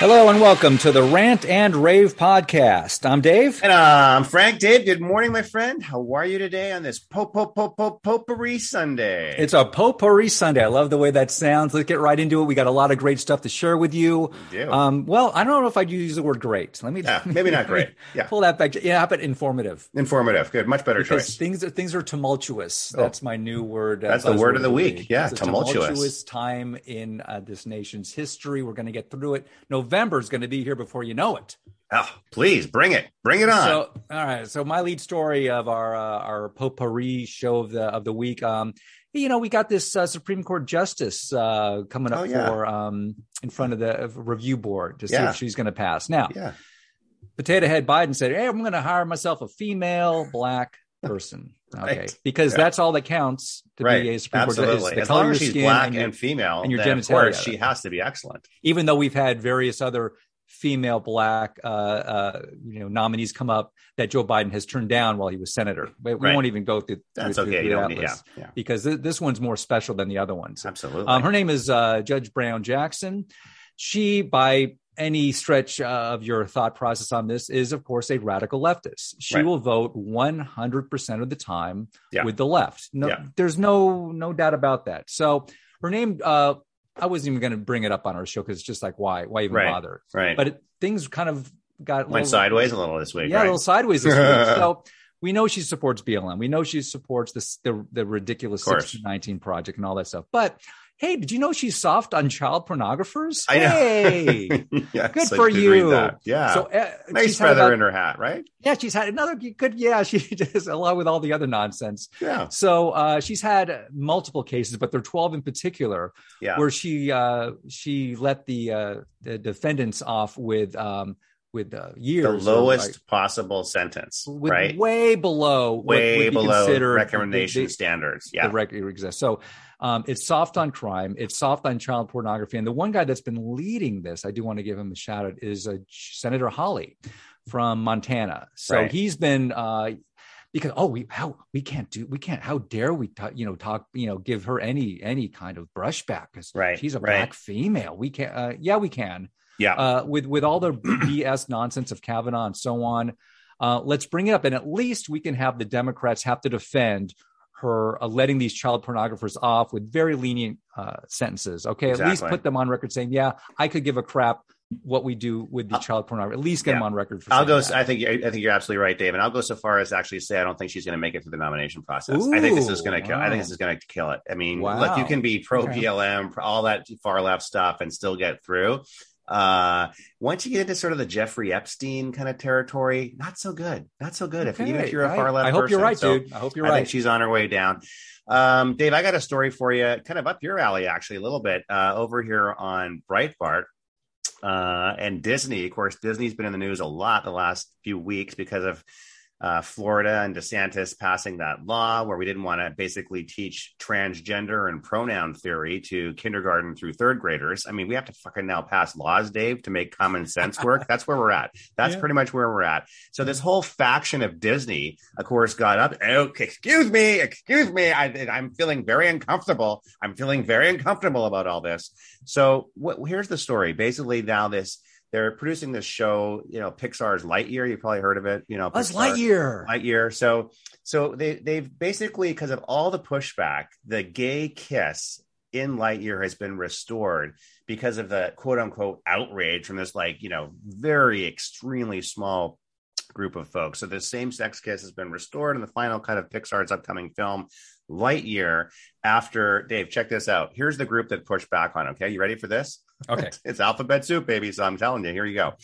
Hello and welcome to the Rant and Rave podcast. I'm Dave. And uh, I'm Frank. Dave, good morning, my friend. How are you today on this po po po po potpourri Sunday? It's a potpourri Sunday. I love the way that sounds. Let's get right into it. We got a lot of great stuff to share with you. We do. Um, well, I don't know if I'd use the word great. Let me Yeah, maybe not great. Yeah. pull that back. Yeah, but informative. Informative. Good. Much better Because choice. things are things are tumultuous. That's my new word. That's the word of the week. Yeah, It's a tumultuous. tumultuous time in uh, this nation's history. We're going to get through it. November is going to be here before you know it. Oh, please bring it. Bring it on. So, all right. So, my lead story of our uh, our potpourri show of the of the week. Um, you know, we got this uh, Supreme Court justice uh, coming up Oh, yeah. for um, in front of the review board to see Yeah. if she's going to pass. Now, yeah. Potato Head Biden said, "Hey, I'm going to hire myself a female black person." Okay, Right. because Yeah. that's all that counts to Right. be a Supreme Court. Absolutely. is The As color long as she's black and and, female, and your then of course she has to be excellent. even though we've had various other female black uh, uh, you know nominees come up that Joe Biden has turned down while he was senator. But we Right. won't even go through, That's through, okay. through that need, yeah. list Yeah. because th- this one's more special than the other ones. Absolutely. Um, her name is uh, Judge Brown Jackson. She, by any stretch of your thought process on this, is of course a radical leftist. She Right. will vote 100% of the time Yeah. with the left. No, Yeah. there's no no doubt about that. So her name, uh, I wasn't even going to bring it up on our show because it's just like why why even Right. bother? right. But it, things kind of got a Went little- sideways a little this week. yeah, right? a little sideways this week. So we know she supports BLM. We know she supports this the the ridiculous Of 1619 project and all that stuff. But hey, did you know she's soft on child pornographers? I know. Hey, Yes, good for you. Yeah. So uh, nice she's feather about- in her hat, right? yeah, she's had another good. Yeah, she just along with all the other nonsense. Yeah. So uh, she's had multiple cases, but there are 12 in particular Yeah. where she uh, she let the uh, the defendants off with um, with uh, years the lowest like, possible sentence, right? way below Way be below recommendation the- the- standards. the Yeah. record exists. So um, it's soft on crime. It's soft on child pornography. And the one guy that's been leading this, I do want to give him a shout out, is uh, Senator Hawley from Montana. So Right. he's been uh, because oh we how we can't do we can't how dare we talk, you know talk you know give her any any kind of brushback because Right, she's a right. black female. We can uh, yeah we can Yeah. uh, with with all the BS nonsense of Kavanaugh and so on. Uh, let's bring it up, and at least we can have the Democrats have to defend her uh, letting these child pornographers off with very lenient uh, sentences. Okay, at least put them on record saying, "Yeah, I could give a crap what we do with the child pornography." At least get them on record. For I'll go. that. I think. I think you're absolutely right, Dave. And I'll go so far as to actually say I don't think she's going to make it through the nomination process. I think this is going to kill. I think this is going to kill it. I mean, Wow. look, you can be pro pro- all that far left stuff, and still get through. Uh, once you get into sort of the Jeffrey Epstein kind of territory, not so good. Not so good. if even if you're a far left, I hope you're right, So dude. I hope you're right. I right. think she's on her way down. Um, Dave, I got a story for you, kind of up your alley, actually, a little bit uh, over here on Breitbart. Uh, and Disney, of course, Disney's been in the news a lot the last few weeks because of uh, Florida and DeSantis passing that law where we didn't want to basically teach transgender and pronoun theory to kindergarten through third graders. I mean, we have to fucking now pass laws, Dave, to make common sense work. That's where we're at. That's Yeah. pretty much where we're at. So this whole faction of Disney, of course, got up. Oh, excuse me, excuse me. I, I'm feeling very uncomfortable. I'm feeling very uncomfortable about all this. So what, here's the story. Basically, now this they're producing this show. You know, Pixar's Lightyear. You've probably heard of it. You know, oh, Buzz Pixar. Lightyear. Lightyear. So, so they they've basically because of all the pushback, the gay kiss in Lightyear has been restored because of the quote unquote outrage from this like you know very extremely small group of folks. So the same sex kiss has been restored in the final cut of Pixar's upcoming film Lightyear. After Dave, check this out. Here's the group that pushed back on. Okay, you ready for this? Okay. it's alphabet soup, baby. So I'm telling you, here you go.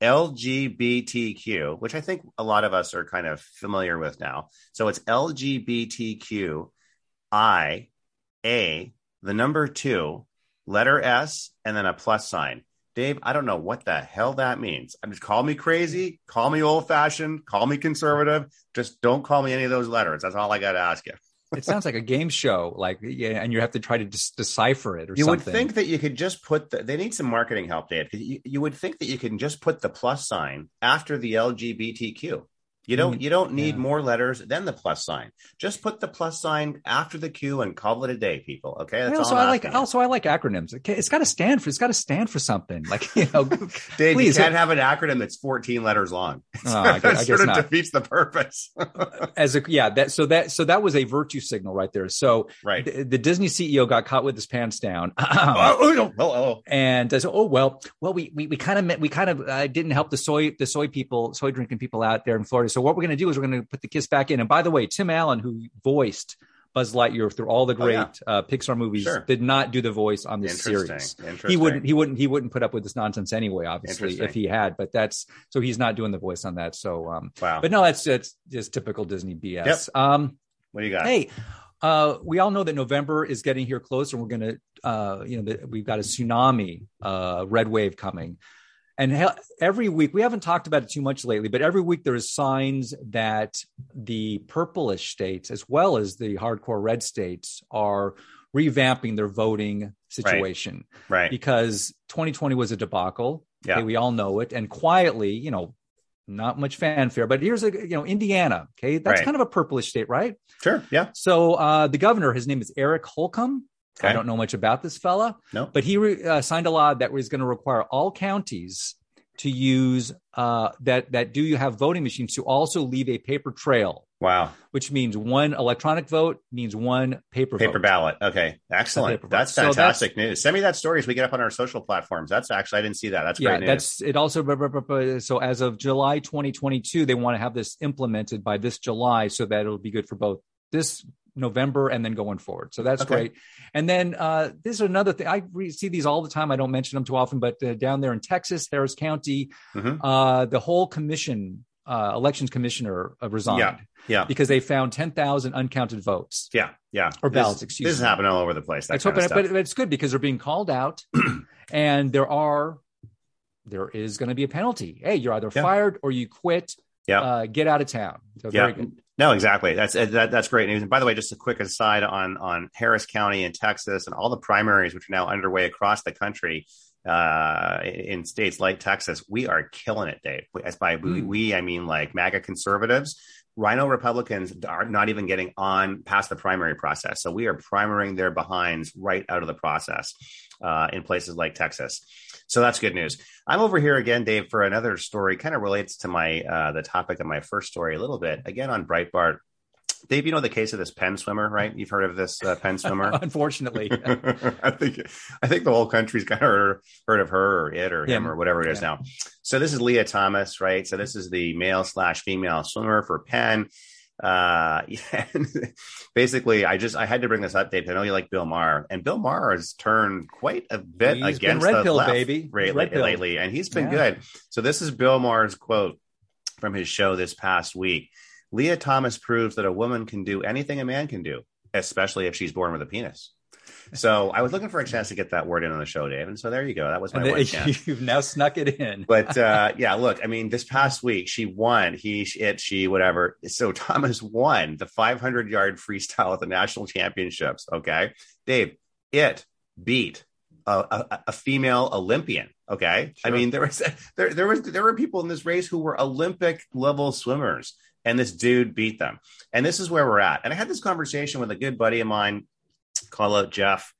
LGBTQ, which I think a lot of us are kind of familiar with now. So it's LGBTQ I A, the number two, letter S, and then a plus sign. Dave, I don't know what the hell that means. I'm just call me crazy, call me old fashioned, call me conservative. Just don't call me any of those letters. That's all I got to ask you. It sounds like a game show, like yeah, and you have to try to dis- decipher it or something. You something. would think that you could just put the, they need some marketing help, Dave. You, you would think that you can just put the plus sign after the LGBTQ. You don't Mm, you don't need yeah. more letters than the plus sign. Just put the plus sign after the Q and call it a day, people. Okay, that's also, all. I like asking also I like acronyms. It's got to stand for. It's got to stand for something. Like you know, Dave, please. you can't have an acronym that's 14 letters long. Oh, I guess- I that guess sort of not. defeats the purpose. as a yeah that so that so that was a virtue signal right there. So right. the, the Disney CEO got caught with his pants down. oh, oh, oh, oh. and I said, "Oh well, well we we, we kind of we kind of uh, didn't help the soy the soy people soy drinking people out there in Florida. So what we're going to do is we're going to put the kiss back in. And by the way, Tim Allen, who voiced Buzz Lightyear through all the Oh, great yeah. uh, Pixar movies, Sure. did not do the voice on this Interesting. series. Interesting. He wouldn't he wouldn't he wouldn't put up with this nonsense anyway. Obviously, if he had, but that's so he's not doing the voice on that. So, um, Wow. but no, that's that's just typical Disney BS. Yep. Um, what do you got? Hey, uh, we all know that November is getting here close, and we're going to, uh, you know, the, we've got a tsunami, uh, red wave coming. And he- every week, we haven't talked about it too much lately, but every week there is signs that the purplish states, as well as the hardcore red states, are revamping their voting situation right. because 2020 was a debacle. Yeah. Okay, we all know it. And quietly, you know, not much fanfare, but here's a, you know, Indiana. Okay. That's Right. kind of a purplish state, right? Sure. Yeah. So uh, the governor, his name is Eric Holcomb. I don't know much about this fella, No. but he re- uh, signed a law that was going to require all counties to use uh, that that do you have voting machines to also leave a paper trail, Wow. which means one electronic vote means one paper, Paper vote. ballot. Okay. Excellent. paper That's ballot. So fantastic news. Send me that story as we get up on our social platforms. That's actually, I didn't see that. That's yeah, great news. that's it. Also, so as of July 2022, they want to have this implemented by this July, so that it'll be good for both this November and then going forward. So that's Okay. great. And then uh, this is another thing. I re- see these all the time. I don't mention them too often, but uh, down there in Texas, Harris County, Mhm. uh, the whole commission, uh, elections commissioner, uh, resigned Yeah. Yeah. because they found 10,000 uncounted votes. Yeah. Yeah. Or This- ballots, excuse This is happening all over the place. That Let's kind hope of it, but it's good because they're being called out, and there are there is going to be a penalty. Hey, you're either Yeah. fired or you quit. Yeah. uh, get out of town. So Yeah. very good. No, exactly. That's uh, that, that's great news. And by the way, just a quick aside on on Harris County in Texas and all the primaries which are now underway across the country uh, in states like Texas, we are killing it, Dave. As by we, Mm. we, I mean like MAGA conservatives. RINO Republicans are not even getting on past the primary process. So we are primarying their behinds right out of the process uh, in places like Texas. So that's good news. I'm over here again, Dave, for another story. Kind of relates to my uh, the topic of my first story a little bit. Again on Breitbart. Dave, you know the case of this Penn swimmer, right? You've heard of this uh, Penn swimmer. Unfortunately, I think I think the whole country's kind of heard, heard of her or it or him, Him. or whatever it is Yeah. now. So this is Lia Thomas, right? So this is the male slash female swimmer for Penn. Uh, basically, I just I had to bring this up, Dave. I know you like Bill Maher, and Bill Maher has turned quite a bit He's against red the pill, left baby. Lately, lately, and he's been Yeah. good. So this is Bill Maher's quote from his show this past week. Lia Thomas proves that a woman can do anything a man can do, especially if she's born with a penis. So I was looking for a chance to get that word in on the show, Dave. And so there you go. That was my one chance. you've now snuck it in. But uh, yeah, look, I mean, this past week she won. He, it, she, whatever. So Thomas won the 500 yard freestyle at the national championships. Okay, Dave, it beat a, a, a female Olympian. Okay, I mean there was there there was there were people in this race who were Olympic level swimmers, and this dude beat them. And this is where we're at. And I had this conversation with a good buddy of mine, call out Jeff,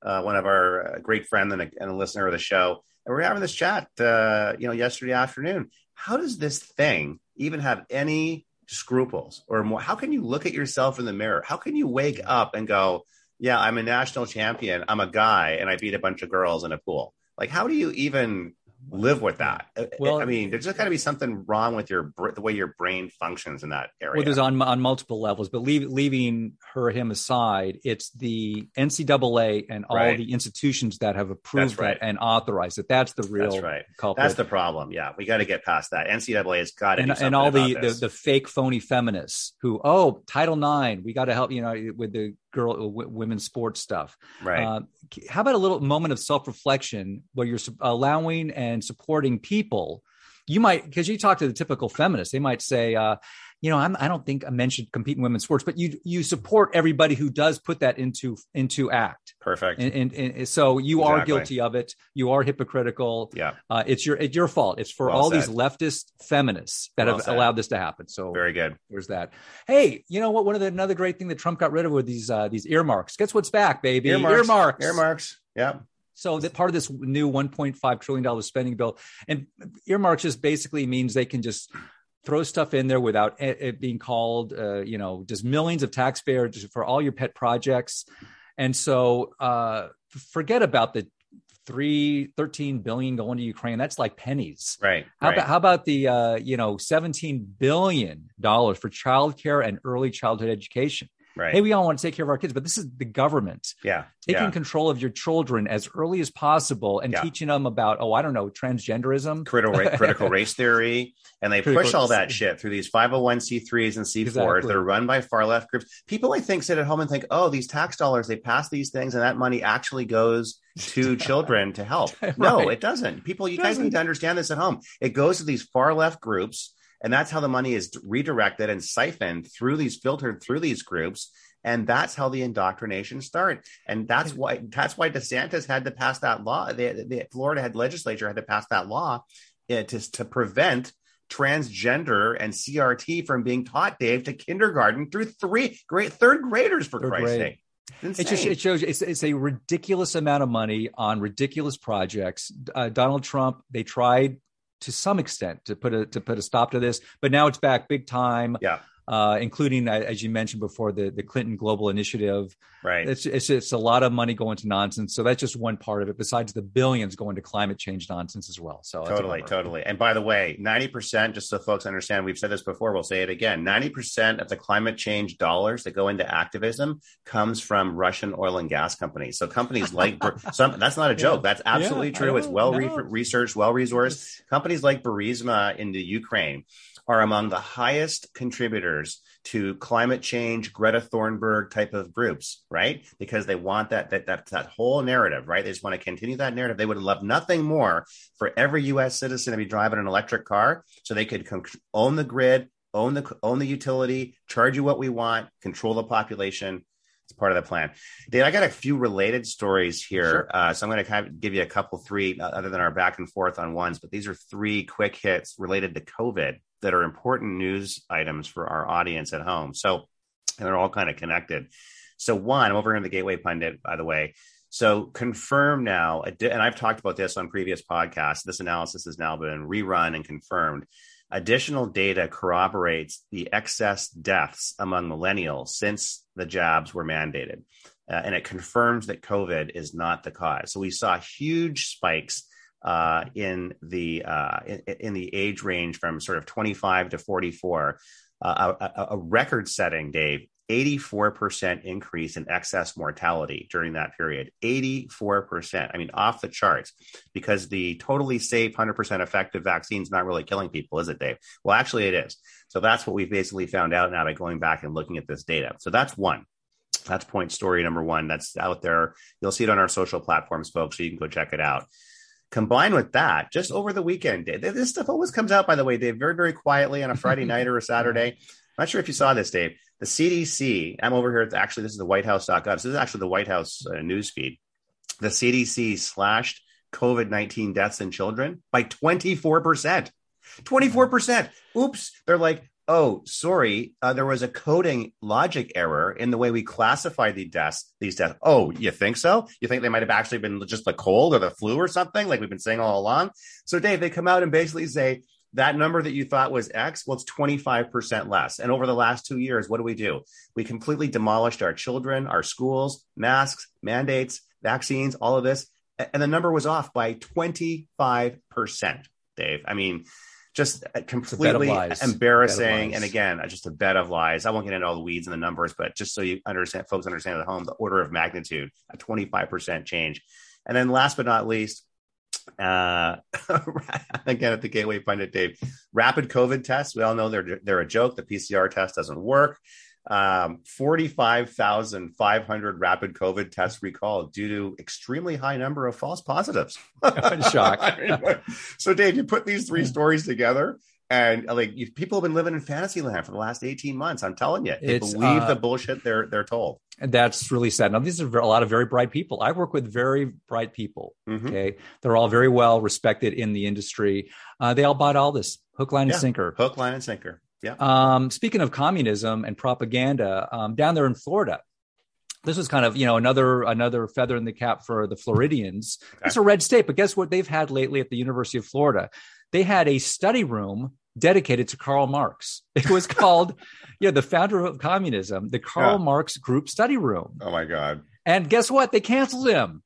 uh, one of our uh, great friend and a, and a listener of the show. And we are having this chat, uh, you know, yesterday afternoon. How does this thing even have any scruples or more? How can you look at yourself in the mirror? How can you wake up and go, yeah, I'm a national champion. I'm a guy and I beat a bunch of girls in a pool. Like, how do you even live with that? Well- I mean, there's just got to be something wrong with your the way your brain functions in that area. Well, there's on on multiple levels, but leave, leaving her him aside, it's the NCAA and all Right. the institutions that have approved right. that and authorized it. That's the real That's right. culprit. That's the problem. Yeah, we got to get past that. NCAA has got to and, and all the, the the fake phony feminists who oh Title IX we got to help you know with the girl w- women's sports stuff. right. Uh, how about a little moment of self reflection where you're allowing and supporting people you might because you talk to the typical feminist, they might say, uh, you know, I'm, I don't think men should compete in women's sports, but you you support everybody who does put that into into act. Perfect. And, and, and so you exactly. are guilty of it. You are hypocritical. Yeah. Uh, it's your it's your fault. It's for well all said. these leftist feminists that well have said. allowed this to happen. So very good. There's that. Hey, you know what? One of the another great thing that Trump got rid of were these uh, these earmarks. Guess what's back, baby? Earmarks. Earmarks. earmarks. Yeah. So that part of this new 1.5 trillion dollar spending bill and earmarks just basically means they can just throw stuff in there without it being called, uh, you know, just millions of taxpayers for all your pet projects. And so uh, forget about the three, 13 billion going to Ukraine. That's like pennies. Right. How, right. About, how about the, uh, you know, $17 billion for childcare and early childhood education? Right. Hey, we all want to take care of our kids, but this is the government. Yeah. Taking yeah. control of your children as early as possible and yeah. teaching them about, oh, I don't know, transgenderism, critical, critical race theory. And they critical push all that shit through these 501c3s and C4s exactly. that are run by far left groups. People, I think, sit at home and think, oh, these tax dollars, they pass these things and that money actually goes to children to help. right. No, it doesn't. People, you guys need to understand this at home. It goes to these far left groups and that's how the money is redirected and siphoned through these filtered through these groups. And that's how the indoctrination started. And that's why that's why DeSantis had to pass that law. The, the Florida had legislature had to pass that law uh, to, to prevent transgender and CRT from being taught, Dave, to kindergarten through three great third graders for third Christ's sake. It just it shows it's, it's a ridiculous amount of money on ridiculous projects. Uh, Donald Trump, they tried to some extent to put a to put a stop to this, but now it's back big time. Yeah uh, including as you mentioned before the the Clinton Global Initiative. Right. It's, it's it's a lot of money going to nonsense. So that's just one part of it. Besides the billions going to climate change nonsense as well. So totally, totally. And by the way, ninety percent, just so folks understand, we've said this before. We'll say it again. Ninety percent of the climate change dollars that go into activism comes from Russian oil and gas companies. So companies like some that's not a joke. That's absolutely yeah, true. It's well re- researched, well resourced. Companies like Burisma in the Ukraine are among the highest contributors to climate change, Greta Thunberg type of groups, right? Because they want that that that, that whole narrative, right? They just want to continue that narrative. They would love nothing more for every U.S. citizen to be driving an electric car, so they could own the grid, own the own the utility, charge you what we want, control the population. It's part of the plan. Dave, I got a few related stories here. Sure. Uh, so I'm going to kind of give you a couple, three, uh, other than our back and forth on ones, but these are three quick hits related to COVID that are important news items for our audience at home. So, and they're all kind of connected. So, one, I'm over here in the Gateway Pundit, by the way. So, confirm now, and I've talked about this on previous podcasts. This analysis has now been rerun and confirmed. Additional data corroborates the excess deaths among millennials since the jabs were mandated. Uh, and it confirms that COVID is not the cause. So we saw huge spikes uh, in the uh, in, in, the age range from sort of 25 to 44, uh, a, a record-setting, Dave, 84% increase in excess mortality during that period. 84%. I mean, off the charts because the totally safe, 100% effective vaccine is not really killing people, is it, Dave? Well, actually, it is. So that's what we've basically found out now by going back and looking at this data. So that's one. That's point story number one. That's out there. You'll see it on our social platforms, folks, so you can go check it out. Combined with that, just over the weekend, this stuff always comes out, by the way, Dave, very, very quietly on a Friday night or a Saturday. I'm not sure if you saw this, Dave. The CDC, I'm over here. Actually, this is the whitehouse.gov. So this is actually the White House uh, news feed. The CDC slashed COVID 19 deaths in children by 24%. 24%. Oops. They're like, oh, sorry, uh, there was a coding logic error in the way we classified the deaths. These deaths. Oh, you think so? You think they might have actually been just the cold or the flu or something, like we've been saying all along? So, Dave, they come out and basically say that number that you thought was X, well, it's 25% less. And over the last two years, what do we do? We completely demolished our children, our schools, masks, mandates, vaccines, all of this. And the number was off by 25%, Dave. I mean, just completely embarrassing. And again, just a bed of lies. I won't get into all the weeds and the numbers, but just so you understand, folks understand at home, the order of magnitude, a 25% change. And then last but not least, uh, again at the Gateway Pundit, Dave, rapid COVID tests. We all know they're they're a joke. The PCR test doesn't work. Um, 45,500 rapid COVID tests recalled due to extremely high number of false positives. In shock. so, Dave, you put these three stories together, and like you, people have been living in fantasy land for the last 18 months. I'm telling you, they It's, believe uh, the bullshit they're they're told. And that's really sad. Now, these are a lot of very bright people. I work with very bright people. Mhm. Okay. They're all very well respected in the industry. Uh, they all bought all this hook, line, Yeah. and sinker. Hook, line, and sinker. Yeah. Um, speaking of communism and propaganda, um, down there in Florida, this was kind of you know another another feather in the cap for the Floridians. It's a red state, but guess what they've had lately at the University of Florida? They had a study room dedicated to Karl Marx. It was called, yeah, the founder of communism, the Karl Yeah. Marx Group Study Room. Oh my God. And guess what? They canceled him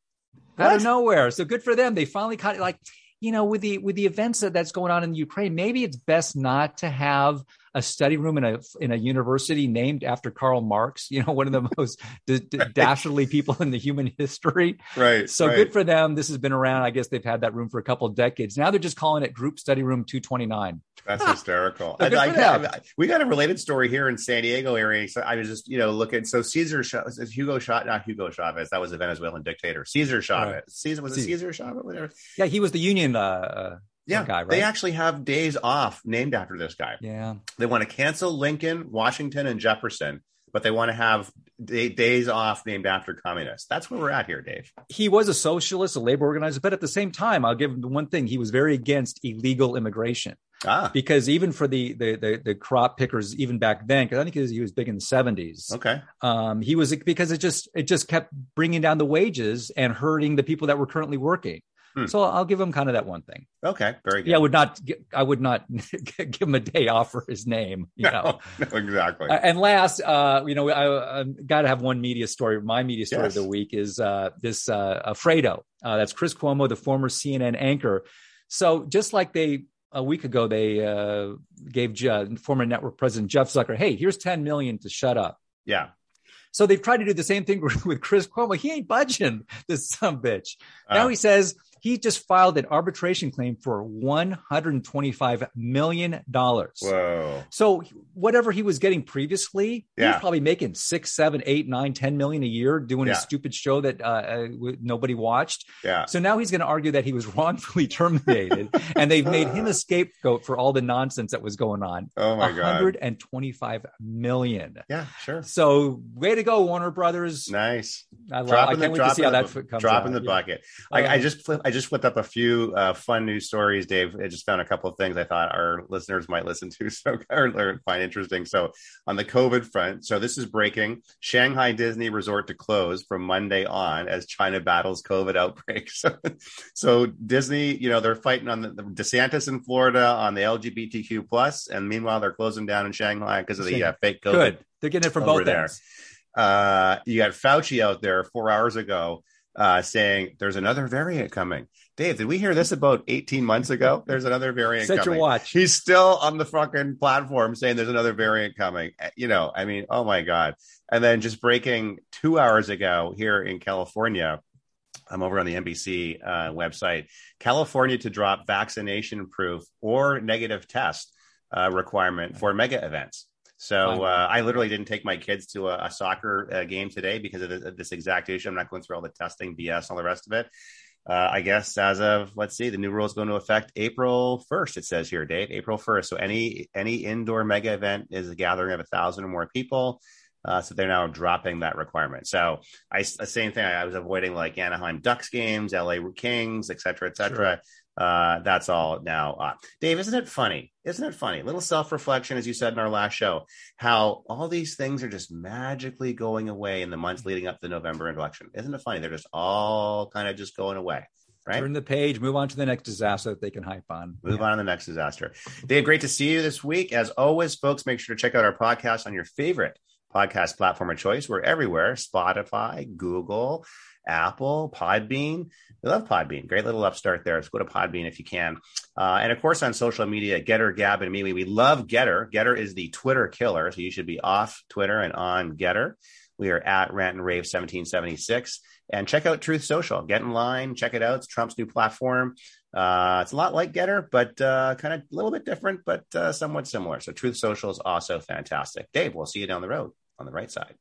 out of nowhere. So good for them. They finally caught it. like, you know, with the with the events that, that's going on in Ukraine, maybe it's best not to have a study room in a in a university named after Karl Marx. You know, one of the most d- d- dastardly people in the human history. Right. So right. good for them. This has been around. I guess they've had that room for a couple of decades. Now they're just calling it Group Study Room 229. That's hysterical. So good I- I-. I- we got a related story here in San Diego area. So I was just, you know, looking. So Cesar, Hugo shot, not Hugo Chavez. That was a Venezuelan dictator. Cesar Chavez. Right. Cesar was it Cesar. Cesar Chavez? Whatever. Yeah, he was the union. Uh, uh, Yeah, guy, right? they actually have days off named after this guy. yeah. They want to cancel Lincoln, Washington, and Jefferson, but they want to have day, days off named after communists. That's where we're at here, Dave. he was a socialist, a labor organizer, but at the same time, I'll give him the one thing: he was very against illegal immigration Ah, because even for the the the, the crop pickers, even back then, because I think he was, he was big in the seventies. okay. Um, he was because it just it just kept bringing down the wages and hurting the people that were currently working. Hmm. So I'll give him kind of that one thing. Okay. Very good. Yeah, I would not I would not give him a day off for his name. You know. no, no, exactly. Uh, and last, uh, you know, I, I got to have one media story. My media story Yes. of the week is uh, this uh, Fredo. Uh, that's Chris Cuomo, the former CNN anchor. So just like they a week ago, they uh, gave Je- former network president Jeff Zucker, "Hey, here's 10 million to shut up." yeah. So they've tried to do the same thing with Chris Cuomo. He ain't budging this some bitch. now Uh, he says he just filed an arbitration claim for 125 million dollars. whoa. So whatever he was getting previously, he Yeah. was probably making six, seven, eight, nine, ten million a year doing Yeah. a stupid show that uh, uh, nobody watched. Yeah. So now he's going to argue that he was wrongfully terminated, and they've made him a scapegoat for all the nonsense that was going on. Oh my god. 125 million. Yeah. Sure. So way to go, Warner Brothers. Nice. I, love, I Dropping the can't wait to see how the, that comes drop out. in the Yeah. bucket. I, I Uh, just flip, I just flipped up a few uh, fun news stories, Dave. I just found a couple of things I thought our listeners might listen to, so or, or find interesting. So on the COVID front, so this is breaking: Shanghai Disney Resort to close from Monday on as China battles COVID outbreak. So, so Disney, you know, they're fighting on the, the DeSantis in Florida on the LGBTQ plus, and meanwhile they're closing down in Shanghai because of the uh, fake COVID Good. They're getting it from both there. ends. Uh, you got Fauci out there four hours ago uh, saying there's another variant coming. Dave, did we hear this about 18 months ago? There's another variant Set coming. your watch. He's still on the fucking platform saying there's another variant coming. Uh, You know, I mean, oh my God. And then just breaking two hours ago here in California, I'm over on the NBC uh, website. California to drop vaccination proof or negative test uh, requirement for mega events. So uh, I literally didn't take my kids to a, a soccer uh, game today because of this, of this exact issue. I'm not going through all the testing BS and all the rest of it. Uh, I guess as of let's see, the new rule is going to affect April 1st. It says here, Dave, April 1st. So any any indoor mega event is a gathering of a thousand or more people. Uh, so they're now dropping that requirement. So I the same thing. I was avoiding like Anaheim Ducks games, LA Kings, et cetera, et cetera. Uh, that's all now. Uh, Dave, isn't it funny? Isn't it funny? A little self reflection, as you said in our last show, how all these things are just magically going away in the months leading up to the November election. Isn't it funny? They're just all kind of just going away. Right. Turn the page, move on to the next disaster that they can hype on. Move on to the next disaster. Dave, great to see you this week. As always, folks, make sure to check out our podcast on your favorite podcast platform of choice. We're everywhere Spotify, Google, Apple, Podbean. We love Podbean. Great little upstart there. Go to Podbean if you can. Uh, and of course, on social media, GETTR, Gab, and me. We love GETTR. GETTR is the Twitter killer. So you should be off Twitter and on GETTR. We are at Rant and Rave 1776. And check out Truth Social. Get in line, check it out. It's Trump's new platform. Uh, it's a lot like GETTR, but uh, kind of a little bit different, but uh, somewhat similar. So Truth Social is also fantastic. Dave, we'll see you down the road. on the right side.